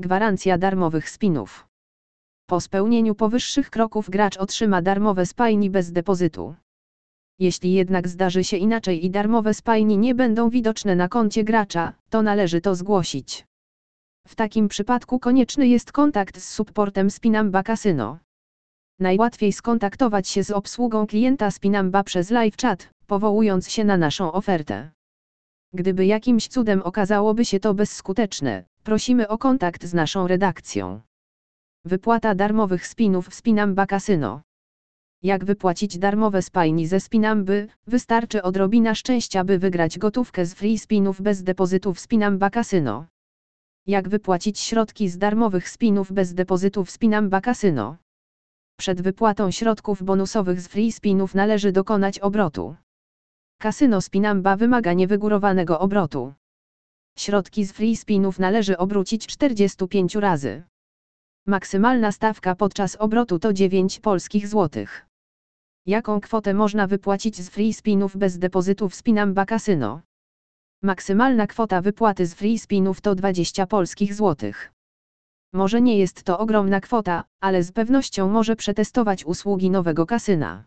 Gwarancja darmowych spinów. Po spełnieniu powyższych kroków gracz otrzyma darmowe spajni bez depozytu. Jeśli jednak zdarzy się inaczej i darmowe spajni nie będą widoczne na koncie gracza, to należy to zgłosić. W takim przypadku konieczny jest kontakt z supportem Spinamba Casino. Najłatwiej skontaktować się z obsługą klienta Spinamba przez live chat, powołując się na naszą ofertę. Gdyby jakimś cudem okazałoby się to bezskuteczne, prosimy o kontakt z naszą redakcją. Wypłata darmowych spinów w Spinamba Casino. Jak wypłacić darmowe spajni ze Spinamby? Wystarczy odrobina szczęścia, by wygrać gotówkę z free spinów bez depozytu w Spinamba Casino. Jak wypłacić środki z darmowych spinów bez depozytu w Spinamba Casino? Przed wypłatą środków bonusowych z free spinów należy dokonać obrotu. Kasyno Spinamba wymaga niewygórowanego obrotu. Środki z free spinów należy obrócić 45 razy. Maksymalna stawka podczas obrotu to 9 polskich złotych. Jaką kwotę można wypłacić z free spinów bez depozytu w Spinamba Casino? Maksymalna kwota wypłaty z free spinów to 20 polskich złotych. Może nie jest to ogromna kwota, ale z pewnością może przetestować usługi nowego kasyna.